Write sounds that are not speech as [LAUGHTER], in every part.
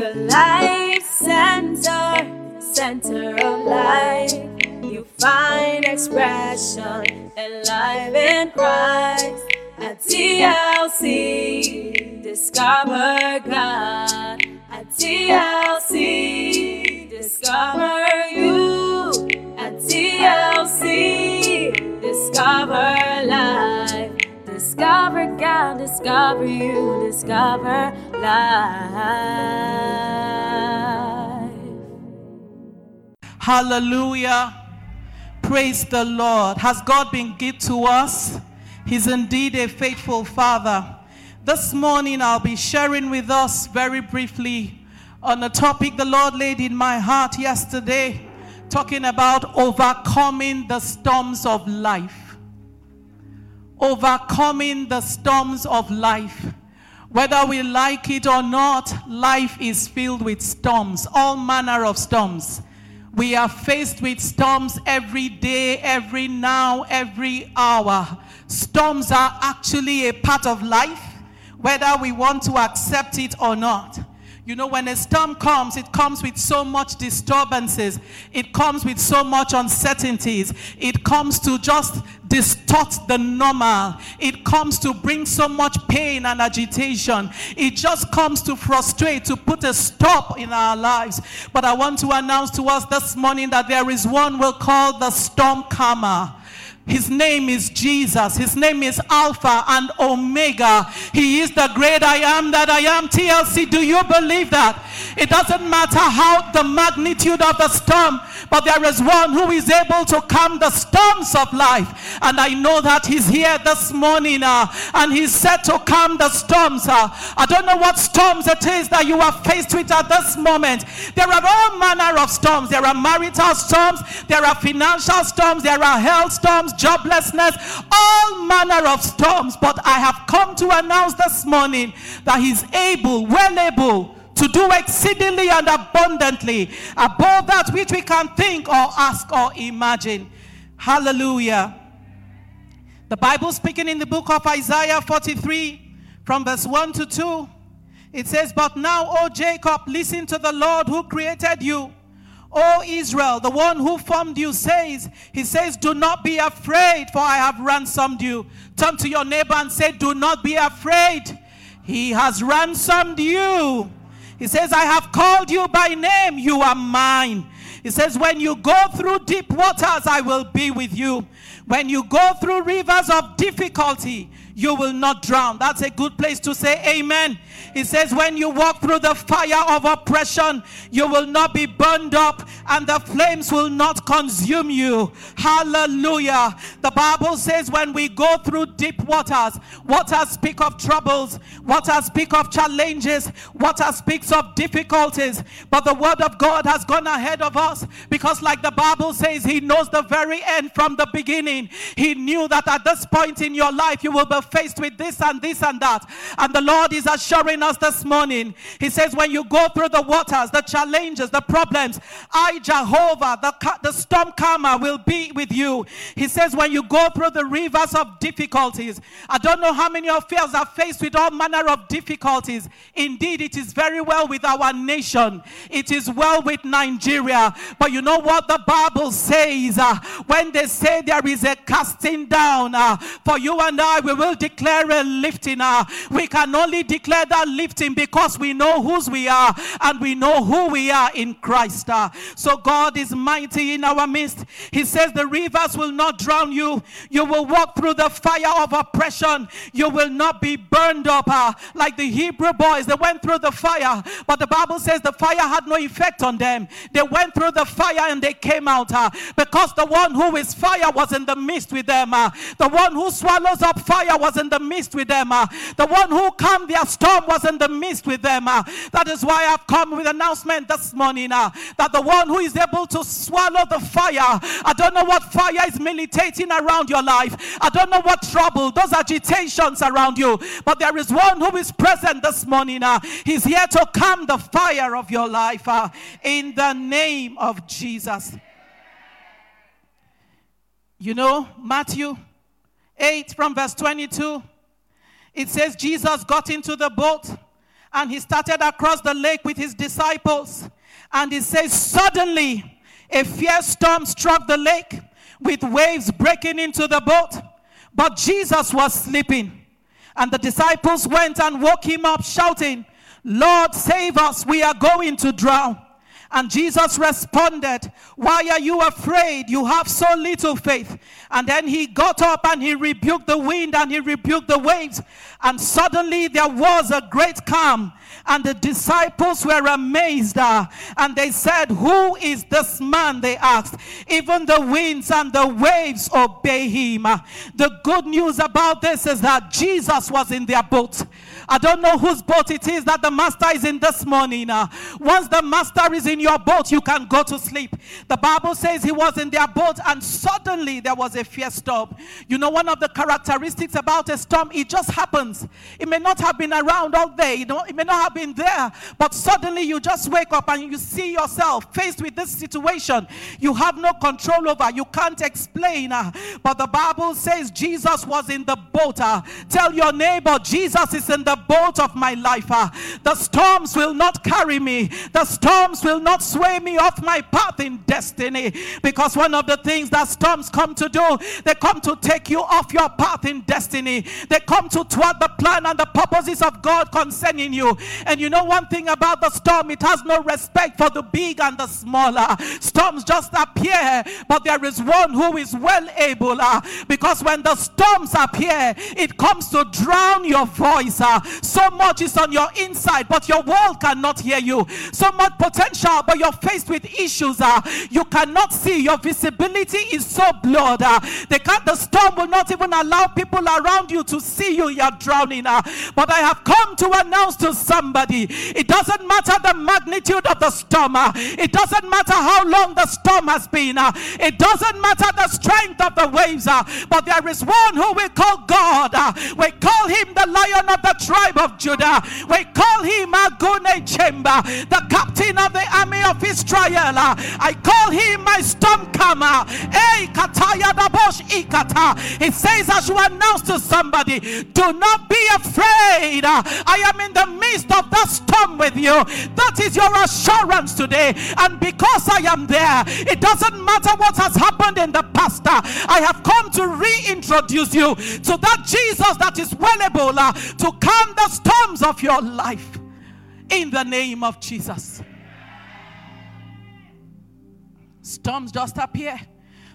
the life center, center of life. You find expression and life in Christ. At TLC, discover God. At TLC, discover you. At TLC, discover life. Discover God, discover you, discover life. Hallelujah. Praise the Lord. Has God been good to us? He's indeed a faithful Father. This morning, I'll be sharing with us very briefly on a topic the Lord laid in my heart yesterday, talking about overcoming the storms of life. Overcoming the storms of life. Whether we like it or not, life is filled with storms, all manner of storms. We are faced with storms every day, every now, every hour. Storms are actually a part of life, whether we want to accept it or not. You know, when a storm comes, it comes with so much disturbances. It comes with so much uncertainties. It comes to just distort the normal. It comes to bring so much pain and agitation. It just comes to frustrate, to put a stop in our lives. But I want to announce to us this morning that there is one we'll call the storm calmer. His name is Jesus. His name is Alpha and Omega. He is the great I am that I am. TLC, do you believe that? It doesn't matter how the magnitude of the storm, but there is one who is able to calm the storms of life. And I know that he's here this morning uh, and he's set to calm the storms. Uh. I don't know what storms it is that you are faced with at this moment. There are all manner of storms. There are marital storms, there are financial storms, there are health storms, joblessness, all manner of storms. But I have come to announce this morning that He's able, well able, to do exceedingly and abundantly above that which we can think or ask or imagine. Hallelujah. The Bible speaking in the book of Isaiah 43 from verse 1 to 2. It says, But now, O Jacob, listen to the Lord who created you. O Israel, the one who formed you says, He says, Do not be afraid, for I have ransomed you. Turn to your neighbor and say, Do not be afraid. He has ransomed you. He says, I have called you by name. You are mine. He says, When you go through deep waters, I will be with you. When you go through rivers of difficulty, you will not drown. That's a good place to say amen. He says, When you walk through the fire of oppression, you will not be burned up, and the flames will not consume you. Hallelujah. The Bible says, When we go through deep waters, waters speak of troubles, waters speak of challenges, water speaks of difficulties. But the word of God has gone ahead of us because, like the Bible says, He knows the very end from the beginning. He knew that at this point in your life, you will be faced with this and this and that. And the Lord is assuring us this morning. He says, when you go through the waters, the challenges, the problems, I, Jehovah, the, the storm calmer, will be with you. He says, when you go through the rivers of difficulties, I don't know how many of us are faced with all manner of difficulties. Indeed, it is very well with our nation, it is well with Nigeria. But you know what the Bible says? Uh, when they say there is a casting down, uh, for you and I, we will declare a lifting. Uh, we can only declare that lifting because we know whose we are and we know who we are in Christ. Uh, so God is mighty in our midst. He says, The rivers will not drown you. You will walk through the fire of oppression. You will not be burned up uh, like the Hebrew boys. They went through the fire, but the Bible says the fire had no effect on them. They went through the fire and they came out uh, because the one who is fire was in the midst with them. Uh, the one who swallows up fire was in the midst with them. Uh, the one who calmed their storm was in the midst with them. Uh, that is why I've come with announcement this morning uh, that the one who is able to swallow the fire, I don't know what fire is militating around your life. I don't know what trouble, those agitations around you, but there is one who is present this morning. He's here to calm the fire of your life in the name of Jesus. You know, Matthew 8 from verse 22, it says Jesus got into the boat and he started across the lake with his disciples. And he says, Suddenly, a fierce storm struck the lake with waves breaking into the boat. But Jesus was sleeping. And the disciples went and woke him up, shouting, Lord, save us, we are going to drown. And Jesus responded, Why are you afraid? You have so little faith. And then he got up and he rebuked the wind and he rebuked the waves. And suddenly there was a great calm. And the disciples were amazed. Uh, and they said, Who is this man? They asked. Even the winds and the waves obey him. Uh, the good news about this is that Jesus was in their boat. I don't know whose boat it is that the master is in this morning. Uh, once the master is in your boat, you can go to sleep. The Bible says he was in their boat, and suddenly there was a fierce storm. You know, one of the characteristics about a storm, it just happens. It may not have been around all day, you know, it may not have been there, but suddenly you just wake up and you see yourself faced with this situation you have no control over, you can't explain. Uh, but the Bible says Jesus was in the boat. Uh, tell your neighbor, Jesus is in the boat of my life. Uh, the storms will not carry me, the storms will not sway me off my path in destiny. Because one of the things that storms come to do, they come to take you off your path in destiny. They come to thwart the plan and the purposes of God concerning you. And you know one thing about the storm, it has no respect for the big and the smaller. Storms just appear, but there is one who is well able. Uh, because when the storms appear, it comes to drown your voice. Uh, so much is on your inside, but your world cannot hear you. So much potential, but you're faced with issues uh, you cannot see. Your visibility is so blurred. Uh, they can't, the storm will not even allow people around you to see you. You're drowning. Uh, but I have come to announce to somebody it doesn't matter the magnitude of the storm, uh, it doesn't matter how long the storm has been, uh, it doesn't matter the strength of the waves, uh, but there is one who we call God. Uh, we call him the lion of the tribe of Judah. We call him Agune Chamber, the captain of the army of Israel. I call him my storm Ikata. He says, as you announce to somebody, do not be afraid. I am in the midst of that storm with you. That is your assurance today. And because I am there, it doesn't matter what has happened in the past. I have come to reintroduce you to that Jesus that is well able to the storms of your life in the name of Jesus. Storms just appear,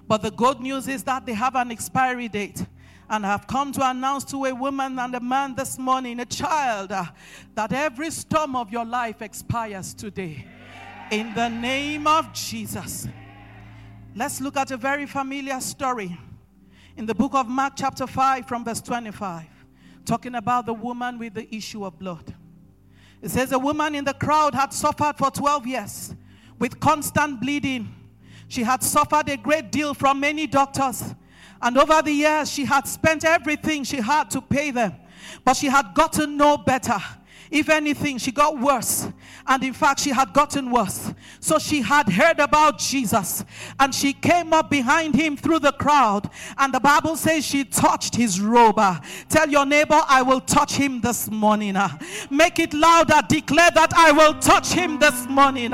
but the good news is that they have an expiry date. And I have come to announce to a woman and a man this morning, a child, uh, that every storm of your life expires today. In the name of Jesus. Let's look at a very familiar story in the book of Mark, chapter 5, from verse 25 talking about the woman with the issue of blood. It says, A woman in the crowd had suffered for 12 years with constant bleeding. She had suffered a great deal from many doctors. And over the years, she had spent everything she had to pay them. But she had gotten no better. If anything, she got worse. And in fact, she had gotten worse. So she had heard about Jesus and she came up behind him through the crowd. And the Bible says she touched his robe. Tell your neighbor, I will touch him this morning. Make it louder. Declare that I will touch him this morning.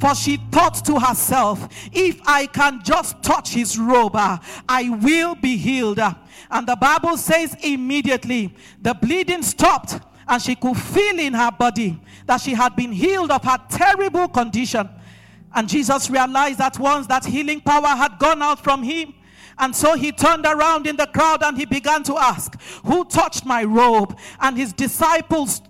For she thought to herself, if I can just touch his robe, I will be healed. And the Bible says immediately the bleeding stopped and she could feel in her body that she had been healed of her terrible condition. And Jesus realized at once that healing power had gone out from him. And so he turned around in the crowd and he began to ask, Who touched my robe? And his disciples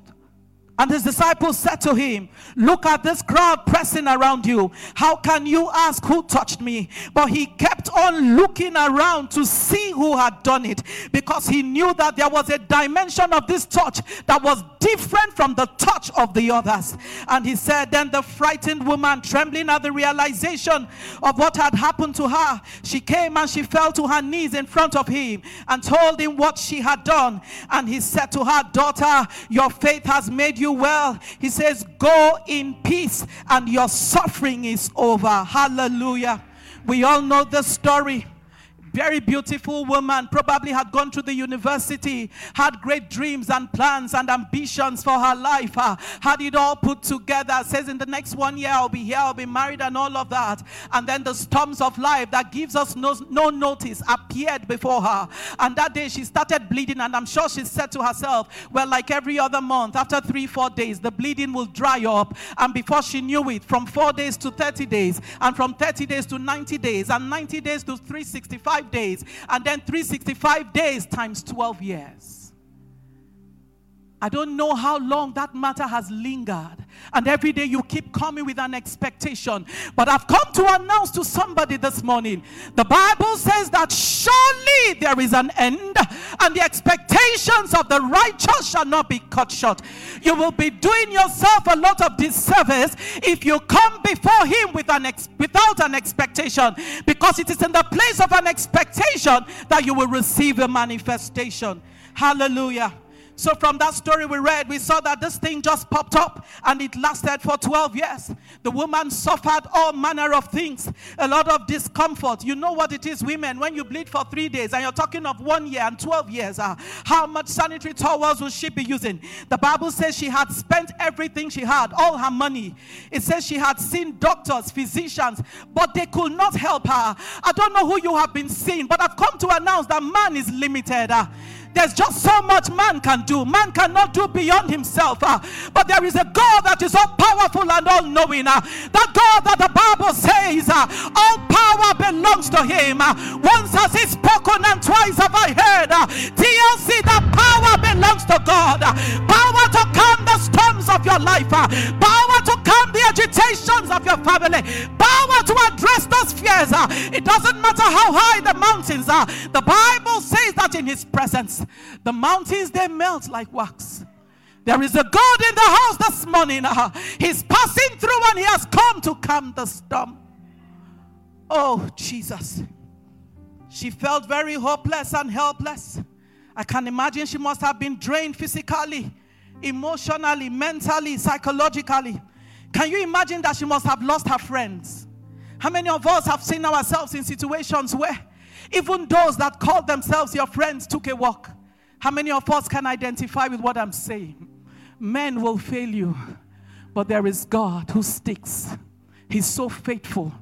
and his disciples said to him, Look at this crowd pressing around you. How can you ask who touched me? But he kept on looking around to see who had done it because he knew that there was a dimension of this touch that was different from the touch of the others. And he said, Then the frightened woman, trembling at the realization of what had happened to her, she came and she fell to her knees in front of him and told him what she had done. And he said to her, Daughter, your faith has made you you well. He says, Go in peace, and your suffering is over. Hallelujah. We all know the story. Very beautiful woman, probably had gone to the university, had great dreams and plans and ambitions for her life, uh, had it all put together. Says in the next one year, I'll be here, I'll be married, and all of that. And then the storms of life that gives us no, no notice appeared before her. And that day she started bleeding, and I'm sure she said to herself, Well, like every other month, after three, four days, the bleeding will dry up. And before she knew it, from four days to 30 days, and from 30 days to 90 days, and 90 days to 365 days, and then 365 days times 12 years. I don't know how long that matter has lingered. And every day you keep coming with an expectation. But I've come to announce to somebody this morning the Bible says that surely there is an end, and the expectations of the righteous shall not be cut short. You will be doing yourself a lot of disservice if you come before Him with an ex- without an expectation, because it is in the place of an expectation that you will receive a manifestation. Hallelujah. So, from that story we read, we saw that this thing just popped up and it lasted for 12 years. The woman suffered all manner of things, a lot of discomfort. You know what it is, women, when you bleed for three days and you're talking of one year and 12 years, uh, how much sanitary towels will she be using? The Bible says she had spent everything she had, all her money. It says she had seen doctors, physicians, but they could not help her. I don't know who you have been seeing, but I've come to announce that man is limited. Uh, there's just so much man can do. Man cannot do beyond himself. Uh, but there is a God that is all powerful and all knowing. Uh, that God that the Bible says uh, all power belongs to him. Uh, once has he spoken and twice have I heard. Uh, TLC, that power belongs to God. Uh, power to calm the storms of your life. Uh, power to calm the agitations of your family. Power to address those fears. Uh, it doesn't matter how high the mountains are. The Bible says that in his presence the mountains they melt like wax. There is a God in the house this morning. Uh, he's passing through and he has come to calm the storm. Oh, Jesus. She felt very hopeless and helpless. I can imagine she must have been drained physically, emotionally, mentally, psychologically. Can you imagine that she must have lost her friends? How many of us have seen ourselves in situations where even those that called themselves your friends took a walk. How many of us can identify with what I'm saying? Men will fail you, but there is God who sticks. He's so faithful.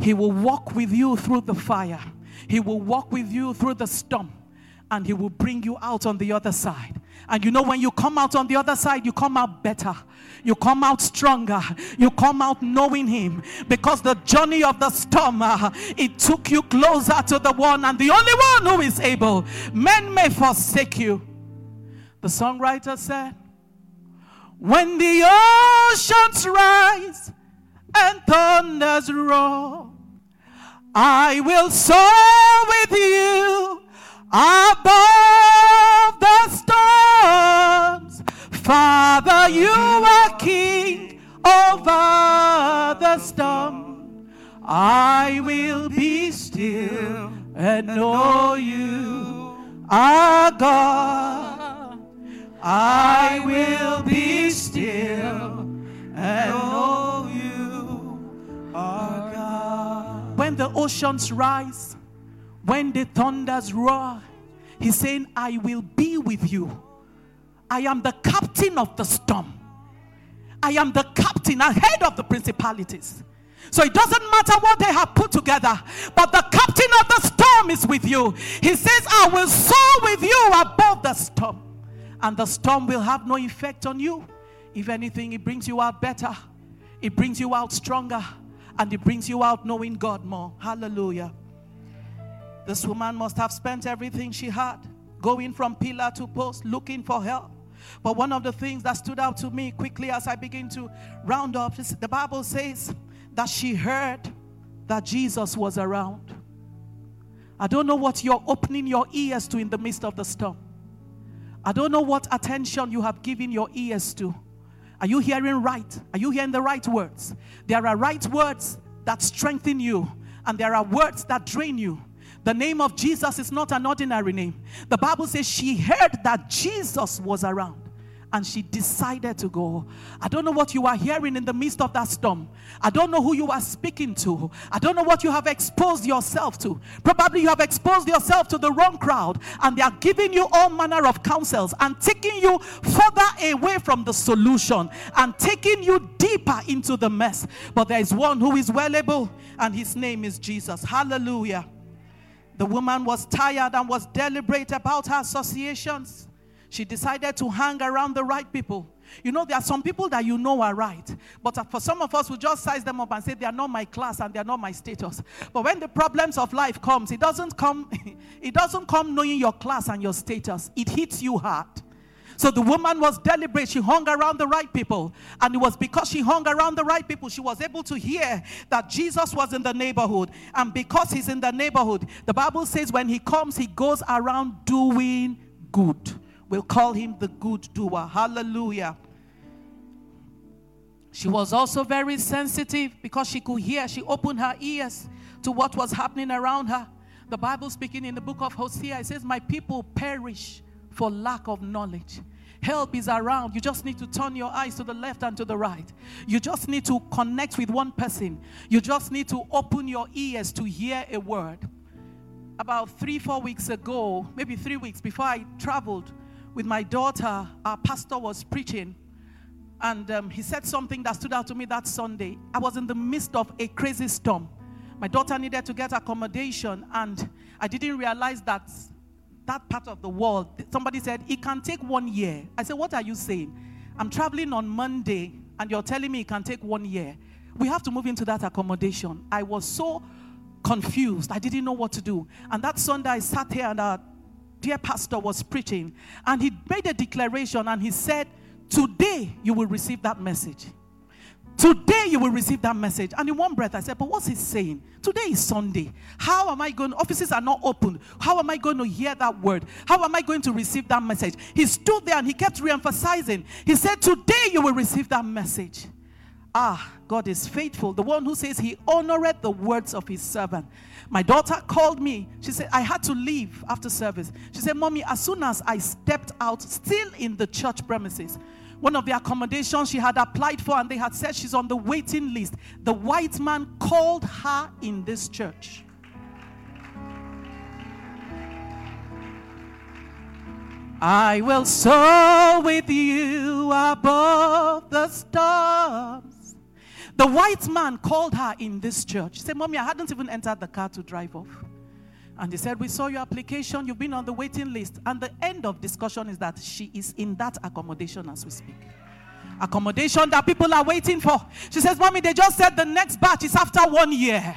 He will walk with you through the fire, He will walk with you through the storm, and He will bring you out on the other side. And you know, when you come out on the other side, you come out better. You come out stronger. You come out knowing Him. Because the journey of the storm, uh, it took you closer to the one and the only one who is able. Men may forsake you. The songwriter said, When the oceans rise and thunders roar, I will soar with you above the storms. Father, you are king over the storm. I will be still and know you are God. I will be still and know you are God. When the oceans rise, the thunders roar, he's saying, I will be with you. I am the captain of the storm. I am the captain ahead of the principalities. So it doesn't matter what they have put together, but the captain of the storm is with you. He says, I will soar with you above the storm, and the storm will have no effect on you. If anything, it brings you out better, it brings you out stronger, and it brings you out knowing God more. Hallelujah. This woman must have spent everything she had, going from pillar to post, looking for help. But one of the things that stood out to me quickly as I begin to round up is the Bible says that she heard that Jesus was around. I don't know what you're opening your ears to in the midst of the storm. I don't know what attention you have given your ears to. Are you hearing right? Are you hearing the right words? There are right words that strengthen you, and there are words that drain you. The name of Jesus is not an ordinary name. The Bible says she heard that Jesus was around. and she decided to go. I don't know what you are hearing in the midst of that storm. I don't know who you are speaking to. I don't know what you have exposed yourself to. Probably you have exposed yourself to the wrong crowd and they are giving you all manner of counsels and taking you further away from the solution and taking you deeper into the mess. But there is one who is well able and his name is Jesus. Hallelujah. The woman was tired and was deliberate about her associations. She decided to hang around the right people. You know, there are some people that you know are right, but uh, for some of us, we just size them up and say they are not my class and they are not my status. But when the problems of life comes, it doesn't come. [LAUGHS] It doesn't come knowing your class and your status. It hits you hard. So the woman was deliberate. She hung around the right people. And it was because she hung around the right people, she was able to hear that Jesus was in the neighborhood. And because he's in the neighborhood, the Bible says when he comes, he goes around doing good. We'll call him the good doer. Hallelujah. She was also very sensitive because she could hear. She opened her ears to what was happening around her. The Bible speaking in the book of Hosea, it says, My people perish for lack of knowledge. Help is around. You just need to turn your eyes to the left and to the right. You just need to connect with one person. You just need to open your ears to hear a word. About three, four weeks ago, maybe three weeks before I traveled with my daughter, our pastor was preaching, and um, he said something that stood out to me that Sunday. I was in the midst of a crazy storm. My daughter needed to get accommodation, and I didn't realize that that part of the world, somebody said, it can take one year. I said, What are you saying? I'm traveling on Monday, and you're telling me it can take one year. We have to move into that accommodation. I was so confused. I didn't know what to do. And that Sunday, I sat here and our dear pastor was preaching, and he made a declaration and he said, Today you will receive that message. Today you will receive that message. And in one breath, I said, But what's he saying? Today is Sunday. How am I going? Offices are not open. How am I going to hear that word? How am I going to receive that message? He stood there and he kept re emphasizing. He said, Today you will receive that message. Ah, God is faithful. The one who says he honored the words of his servant. My daughter called me. She said, I had to leave after service. She said, Mommy, as soon as I stepped out, still in the church premises, one of the accommodations she had applied for, and they had said she's on the waiting list. The white man called her in this church. I will soar with you above the stars. The white man called her in this church. Said, Mommy, I hadn't even entered the car to drive off. And they said, We saw your application, you've been on the waiting list. And the end of discussion is that she is in that accommodation as we speak. Accommodation that people are waiting for. She says, Mommy, they just said the next batch is after one year.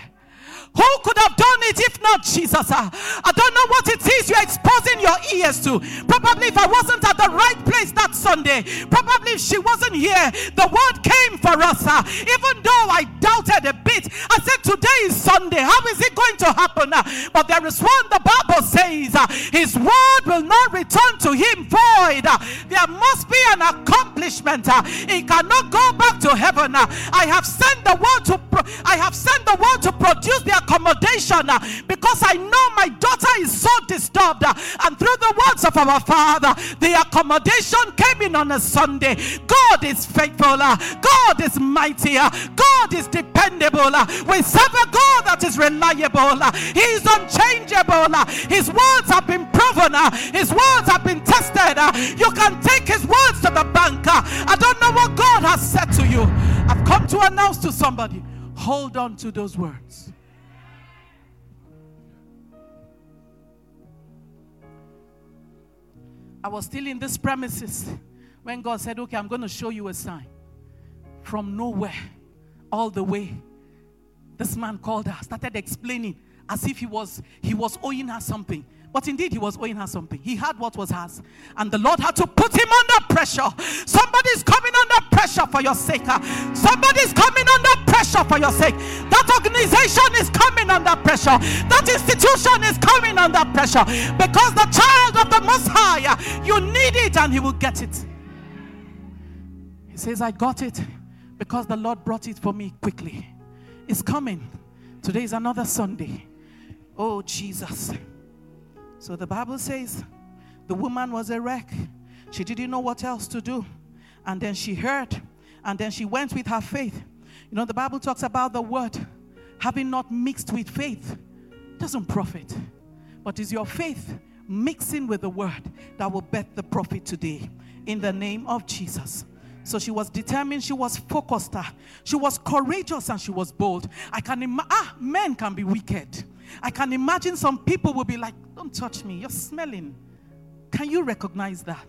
Who could have done it if not Jesus? Ah, I don't know what it is you're exposing your ears to. Probably if I wasn't at the right place that Sunday, probably if she wasn't here, the word came for us. Ah. Even though I doubted bit, I said, Today is Sunday. How is it going to happen? But there is one the Bible says, His word will not return to him void. There must be an accomplishment. It cannot go back to heaven. I have sent the word to I have sent the word to produce the accommodation uh, because I know my daughter is so disturbed. Uh, and through the words of our Father, the accommodation came in on a Sunday. God is faithful. Uh, God is mighty. God is dependable. Uh, we serve a God that is reliable. Uh, he is unchangeable. Uh, his words have been proven. His words have been tested. You can take his words to the bank. I don't know what God has said to you. I've come to announce to somebody hold on to those words. I was still in this premises when God said, Okay, I'm going to show you a sign. From nowhere, all the way, this man called her, started explaining as if he was he was owing her something. But indeed, he was owing her something. He had what was hers. And the Lord had to put him under pressure. Somebody's coming under pressure for your sake. Somebody's coming under pressure for your sake. That organization is coming under pressure. That institution is coming under pressure. Because the child of the Most High, you need it and he will get it. He says, I got it because the Lord brought it for me quickly. It's coming. Today is another Sunday. Oh, Jesus. So the Bible says the woman was a wreck. She didn't know what else to do. And then she heard, and then she went with her faith. You know, the Bible talks about the word having not mixed with faith doesn't profit, but is your faith mixing with the word that will bet the profit today in the name of Jesus. So she was determined, she was focused, uh, she was courageous, and she was bold. I can imagine, ah, men can be wicked. I can imagine some people will be like, Don't touch me, you're smelling. Can you recognize that?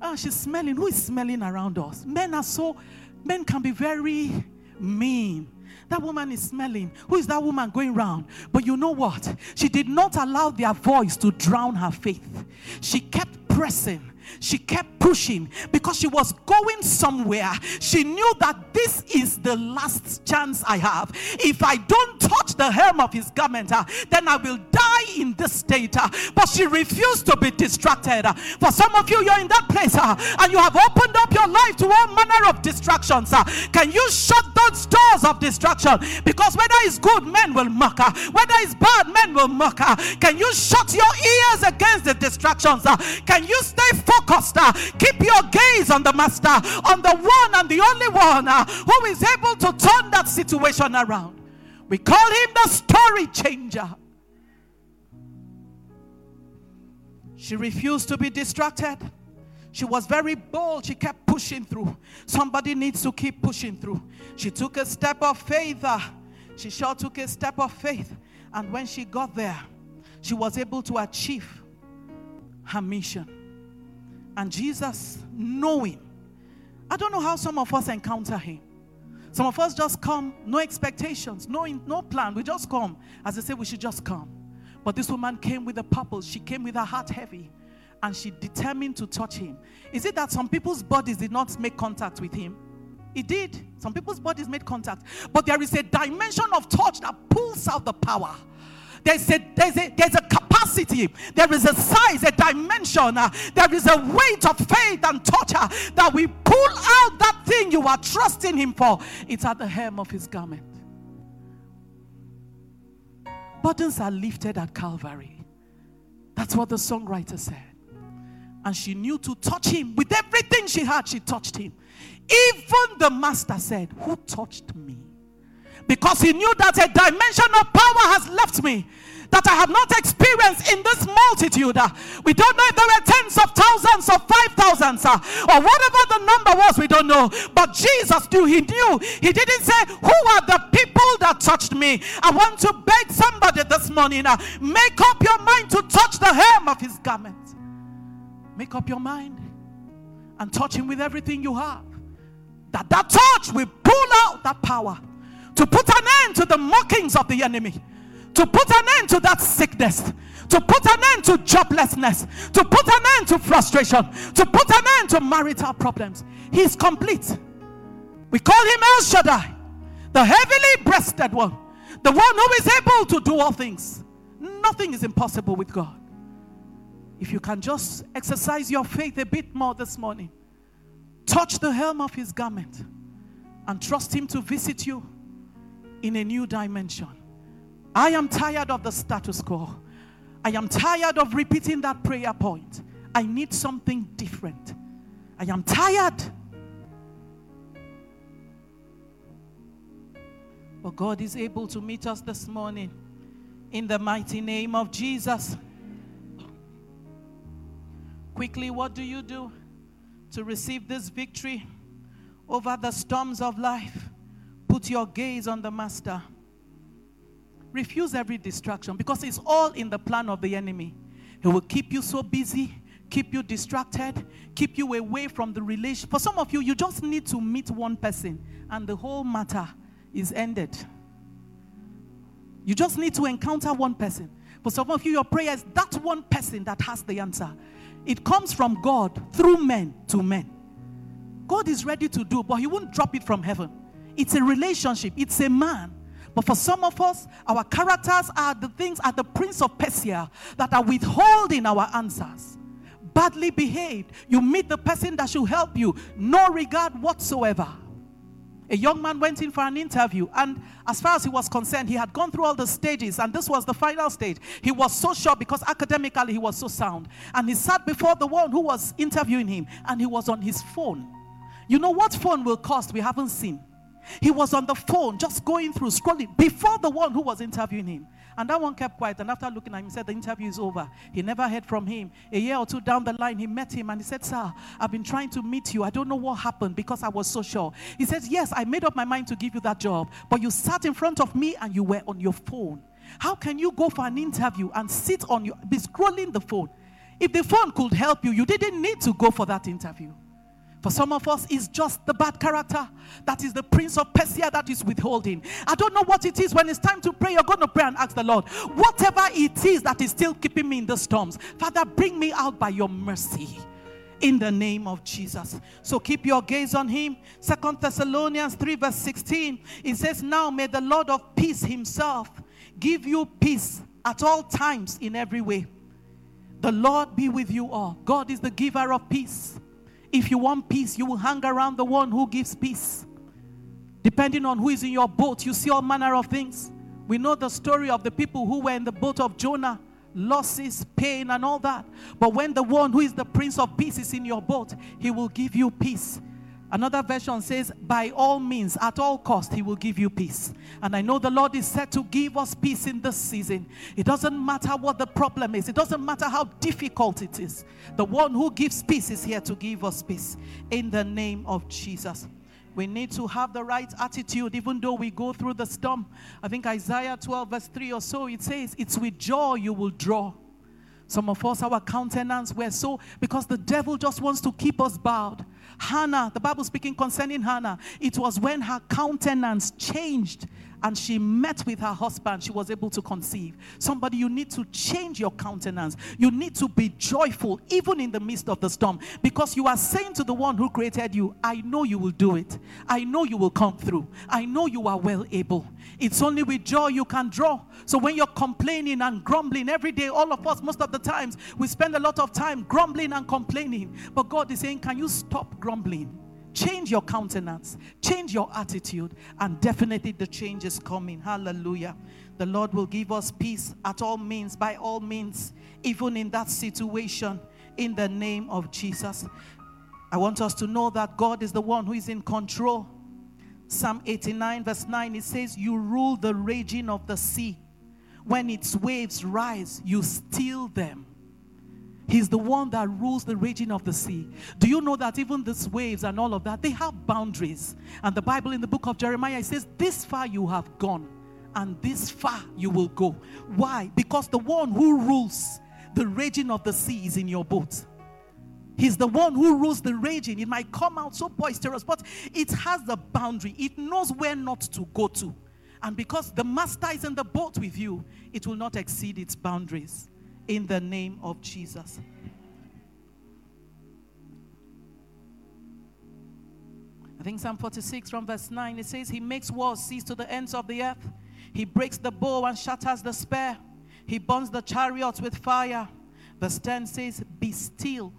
Ah, she's smelling. Who is smelling around us? Men are so, men can be very mean. That woman is smelling. Who is that woman going round? But you know what? She did not allow their voice to drown her faith. She kept pressing she kept pushing because she was going somewhere. She knew that this is the last chance I have. If I don't touch the hem of his garment, uh, then I will die in this state. Uh, but she refused to be distracted. For some of you, you're in that place uh, and you have opened up your life to all manner of distractions. Can you shut those doors of distraction? Because whether it's good, men will mock. Whether it's bad, men will mock. Her. Can you shut your ears against the distractions? can you stay focused? Focused. Keep your gaze on the Master, on the one and the only one uh, who is able to turn that situation around. We call him the story changer. She refused to be distracted. She was very bold. She kept pushing through. Somebody needs to keep pushing through. She took a step of faith. Uh, she sure took a step of faith. And when she got there, she was able to achieve her mission. And Jesus, knowing, I don't know how some of us encounter him. Some of us just come, no expectations, no, no plan. We just come. As I say, we should just come. But this woman came with a purpose. She came with her heart heavy and she determined to touch him. Is it that some people's bodies did not make contact with him? It did. Some people's bodies made contact. But there is a dimension of touch that pulls out the power. There's a, there's a, there's a capacity, there is a size, a dimension, uh, there is a weight of faith and uh, that we pull out that thing you are trusting Him for. It's at the hem of His garment. Burdens are lifted at Calvary. That's what the songwriter said. And she knew to touch him with everything she had, she touched him. Even the master said, Who touched me? Because he knew that a dimension of power has left me that I have not experienced in this multitude. We don't know if there were tens of thousands or five thousands uh, or whatever the number was, we don't know. But Jesus knew, he knew. He didn't say, Who are the people that touched me? I want to beg somebody this morning, uh, make up your mind to touch the hem of his garment. Make up your mind and touch him with everything you have. That that touch will pull out that power to put an end to the mockings of the enemy, to put an end to that sickness, to put an end to joblessness, to put an end to frustration, to put an end to marital problems. He is complete. We call him El Shaddai, the heavily breasted one, the one who is able to do all things. Nothing is impossible with God. If you can just exercise your faith a bit more this morning, touch the hem of his garment and trust him to visit you in a new dimension. I am tired of the status quo. I am tired of repeating that prayer point. I need something different. I am tired. But God is able to meet us this morning in the mighty name of Jesus. Quickly, what do you do to receive this victory over the storms of life? Put your gaze on the Master. Refuse every distraction because it's all in the plan of the enemy. He will keep you so busy, keep you distracted, keep you away from the relation. For some of you, you just need to meet one person and the whole matter is ended. You just need to encounter one person. For some of you, your prayer is that one person that has the answer. It comes from God through men to men. God is ready to do, but He won't drop it from heaven. It's a relationship, it's a man. But for some of us, our characters are the things, are the prince of Persia that are withholding our answers. Badly behaved. You meet the person that should help you, no regard whatsoever. A young man went in for an interview, and as far as he was concerned, he had gone through all the stages, and this was the final stage. He was so sure because academically he was so sound. And he sat before the one who was interviewing him, and he was on his phone. You know what phone will cost? We haven't seen. He was on the phone, just going through, scrolling before the one who was interviewing him. And that one kept quiet. And after looking at him, he said, The interview is over. He never heard from him. A year or two down the line, he met him and he said, Sir, I've been trying to meet you. I don't know what happened because I was so sure. He said, Yes, I made up my mind to give you that job, but you sat in front of me and you were on your phone. How can you go for an interview and sit on your, be scrolling the phone? If the phone could help you, you didn't need to go for that interview. For some of us, it's just the bad character. That is the prince of Persia that is withholding. I don't know what it is. When it's time to pray, you're going to pray and ask the Lord, whatever it is that is still keeping me in the storms, Father, bring me out by your mercy in the name of Jesus. So keep your gaze on him. Second Thessalonians 3, verse 16. It says, Now may the Lord of peace himself give you peace at all times in every way. The Lord be with you all. God is the giver of peace. If you want peace, you will hang around the one who gives peace. Depending on who is in your boat, you see all manner of things. We know the story of the people who were in the boat of Jonah losses, pain, and all that. But when the one who is the Prince of Peace is in your boat, he will give you peace. Another version says, by all means, at all cost, he will give you peace. And I know the Lord is set to give us peace in this season. It doesn't matter what the problem is, it doesn't matter how difficult it is. The one who gives peace is here to give us peace in the name of Jesus. We need to have the right attitude even though we go through the storm. I think Isaiah 12, verse 3 or so, it says, It's with joy you will draw. Some of us, our countenance, we're so, because the devil just wants to keep us bowed. Hannah, the Bible speaking concerning Hannah, it was when her countenance changed and she met with her husband, she was able to conceive. Somebody, you need to change your countenance. You need to be joyful even in the midst of the storm because you are saying to the one who created you, I know you will do it. I know you will come through. I know you are well able. It's only with joy you can draw. So when you're complaining and grumbling every day, all of us, most of the times, we spend a lot of time grumbling and complaining. But God is saying, Can you stop grumbling? Change your countenance, change your attitude, and definitely the change is coming. Hallelujah. The Lord will give us peace at all means, by all means, even in that situation, in the name of Jesus. I want us to know that God is the one who is in control. Psalm 89, verse 9, it says, You rule the raging of the sea. When its waves rise, you still them. He's the one that rules the raging of the sea. Do you know that even these waves and all of that, they have boundaries? And the Bible in the book of Jeremiah says, This far you have gone, and this far you will go. Why? Because the one who rules the raging of the sea is in your boat. He's the one who rules the raging. It might come out so boisterous, but it has the boundary. It knows where not to go to. And because the master is in the boat with you, it will not exceed its boundaries in the name of Jesus. I think Psalm 46 from verse 9 it says, He makes wars cease to the ends of the earth. He breaks the bow and shatters the spear. He burns the chariots with fire. Verse 10 says, Be still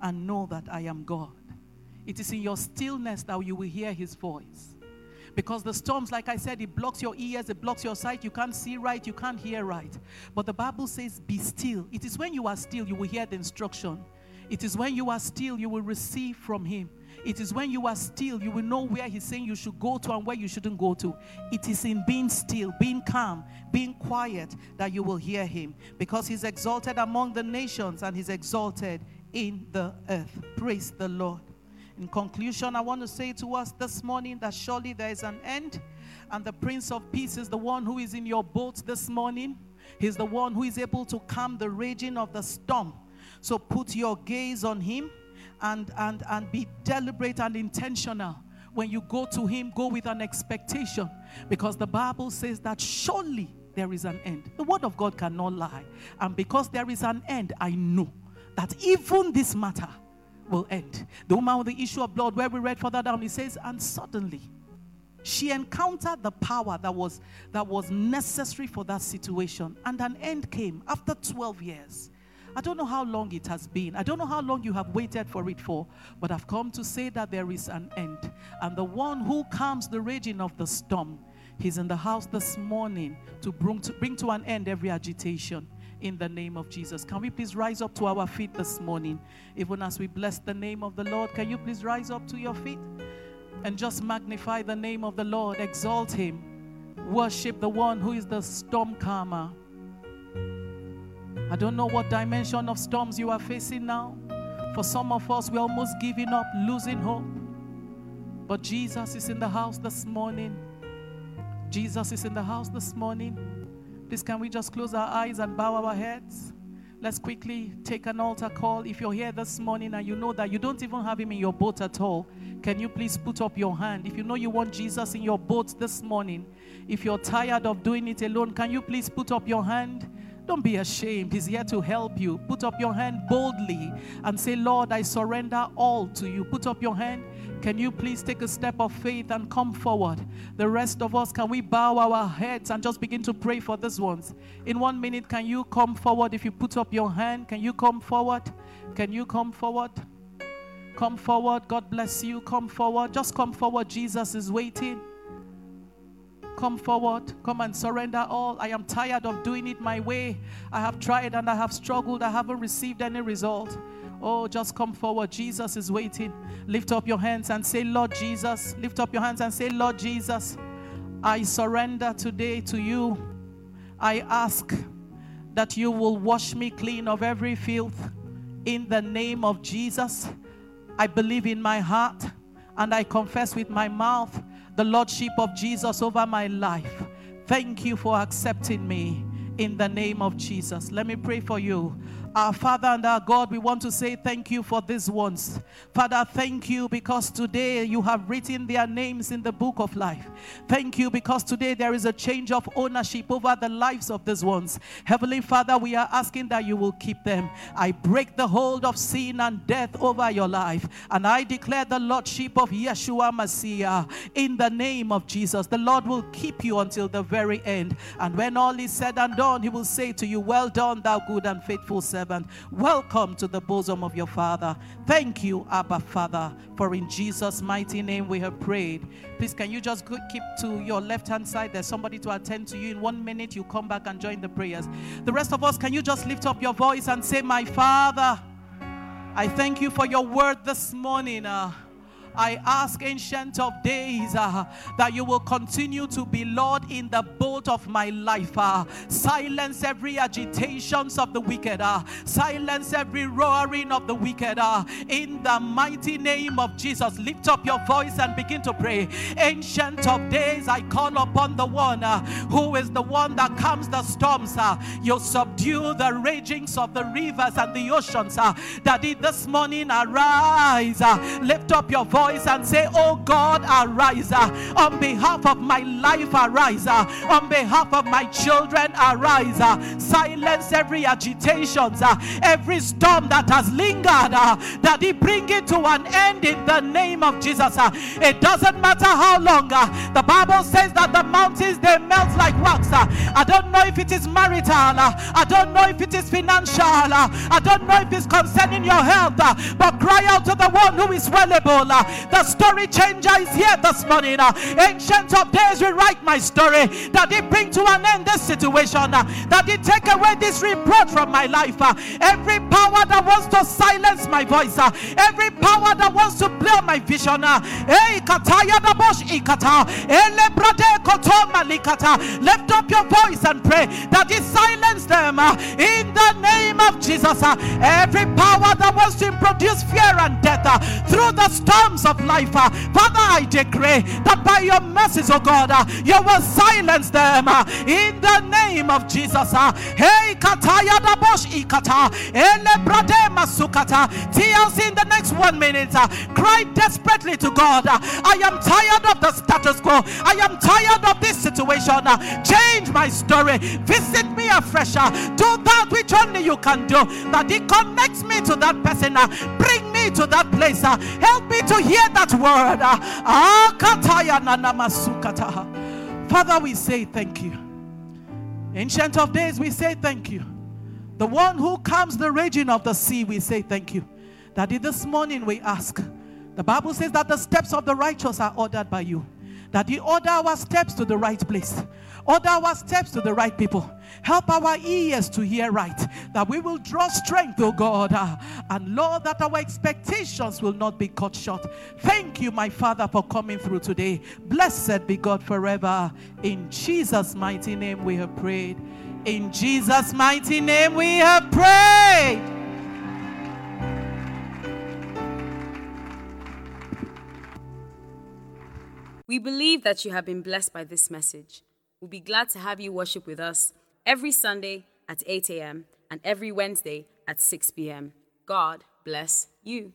and know that I am God. It is in your stillness that you will hear His voice. Because the storms, like I said, it blocks your ears, it blocks your sight. You can't see right, you can't hear right. But the Bible says, Be still. It is when you are still, you will hear the instruction. It is when you are still, you will receive from Him. It is when you are still, you will know where He's saying you should go to and where you shouldn't go to. It is in being still, being calm, being quiet that you will hear Him. Because He's exalted among the nations and He's exalted in the earth. Praise the Lord. In conclusion, I want to say to us this morning that surely there is an end, and the Prince of Peace is the one who is in your boat this morning. He's the one who is able to calm the raging of the storm. So put your gaze on him and, and, and be deliberate and intentional. When you go to him, go with an expectation because the Bible says that surely there is an end. The word of God cannot lie. And because there is an end, I know that even this matter will end. The woman with the issue of blood, where we read further down, it says, and suddenly she encountered the power that was that was necessary for that situation, and an end came after 12 years. I don't know how long it has been. I don't know how long you have waited for it for, but I've come to say that there is an end. And the one who calms the raging of the storm, he's in the house this morning to bring to, bring to an end every agitation in the name of Jesus. Can we please rise up to our feet this morning? Even as we bless the name of the Lord, can you please rise up to your feet and just magnify the name of the Lord, exalt him, worship the one who is the storm calmer. I don't know what dimension of storms you are facing now. For some of us, we're almost giving up, losing hope. But Jesus is in the house this morning. Jesus is in the house this morning. Please, can we just close our eyes and bow our heads? Let's quickly take an altar call. If you're here this morning and you know that you don't even have him in your boat at all, can you please put up your hand? If you know you want Jesus in your boat this morning, if you're tired of doing it alone, can you please put up your hand? Don't be ashamed. He's here to help you. Put up your hand boldly and say, Lord, I surrender all to you. Put up your hand. Can you please take a step of faith and come forward? The rest of us, can we bow our heads and just begin to pray for these ones? In one minute, can you come forward? If you put up your hand, can you come forward? Can you come forward? Come forward. God bless you. Come forward. Just come forward. Jesus is waiting. Come forward. Come and surrender all. I am tired of doing it my way. I have tried and I have struggled. I haven't received any result. Oh, just come forward. Jesus is waiting. Lift up your hands and say, Lord Jesus. Lift up your hands and say, Lord Jesus, I surrender today to you. I ask that you will wash me clean of every filth in the name of Jesus. I believe in my heart and I confess with my mouth the Lordship of Jesus over my life. Thank you for accepting me in the name of Jesus. Let me pray for you. Our Father and our God, we want to say thank you for these ones. Father, thank you because today you have written their names in the book of life. Thank you because today there is a change of ownership over the lives of these ones. Heavenly Father, we are asking that you will keep them. I break the hold of sin and death over your life, and I declare the Lordship of Yeshua Messiah in the name of Jesus. The Lord will keep you until the very end. And when all is said and done, He will say to you, Well done, thou good and faithful servant servant. Welcome to the bosom of your Father. Thank you, Abba Father, for in Jesus' mighty name we have prayed. Please, can you just keep to your left hand side? There's somebody to attend to you. In one minute, you come back and join the prayers. The rest of us, can you just lift up your voice and say, My Father, I thank you for your word this morning. Uh, I ask, Ancient of Days, uh, that you will continue to be Lord in the boat of my life. Uh, silence every agitations of the wicked. Uh, silence every roaring of the wicked. Uh, in the mighty name of Jesus, lift up your voice and begin to pray. Ancient of Days, I call upon the one uh, who is the one that calms the storms. Uh, you subdue the ragings of the rivers and the oceans. That this morning arise. Lift up your voice voice and say, Oh God, arise uh, on behalf of my life, arise uh, on behalf of my children, arise. Uh, silence every agitation, uh, every storm that has lingered, uh, that He bring it to an end in the name of Jesus. Uh, it doesn't matter how long. The Bible says that the mountains they melt like wax. I don't know if it is marital, I don't know if it is financial, I don't know if it's concerning your health, but cry out to the one who is well able. The story changer is here this morning. Uh, ancient of days, rewrite my story. That it bring to an end this situation. Uh, that it take away this reproach from my life. Uh, every power that wants to silence my voice. Every power that wants to blur my vision. Lift up your voice and pray that it silence them in the name of Jesus. Every power that wants to produce fear and death through the storms storms of life. Uh, Father, I decree that by your mercies, oh God, uh, you will silence them uh, in the name of Jesus. Hey, kataya da bosh ikata, ele masukata. TLC in the next one minute, cry desperately to God. I am tired of the status quo. I am tired of this situation. Change my story. Visit me afresh. Do that which only you can do. That it connects me to that person. Bring me to that place. Uh, help me to hear that word. Uh, Father, we say thank you. Ancient of days, we say thank you. the one who calms the raging of the sea, we say thank you. Daddy, this morning we ask. The Bible says that the steps of the righteous are ordered by you. That you order our steps to the right place. Order our steps to the right people. Help our ears to hear right. That we will draw strength, oh God. ah, and Lord, that our expectations will not be cut short. Thank you, my Father, for coming through today. Blessed be God forever. In Jesus' mighty name we have prayed. In Jesus' mighty name we have prayed. We believe that you have been blessed by this message. We'll be glad to have you worship with us every Sunday at 8 a.m. and every Wednesday at 6 p.m. God bless you.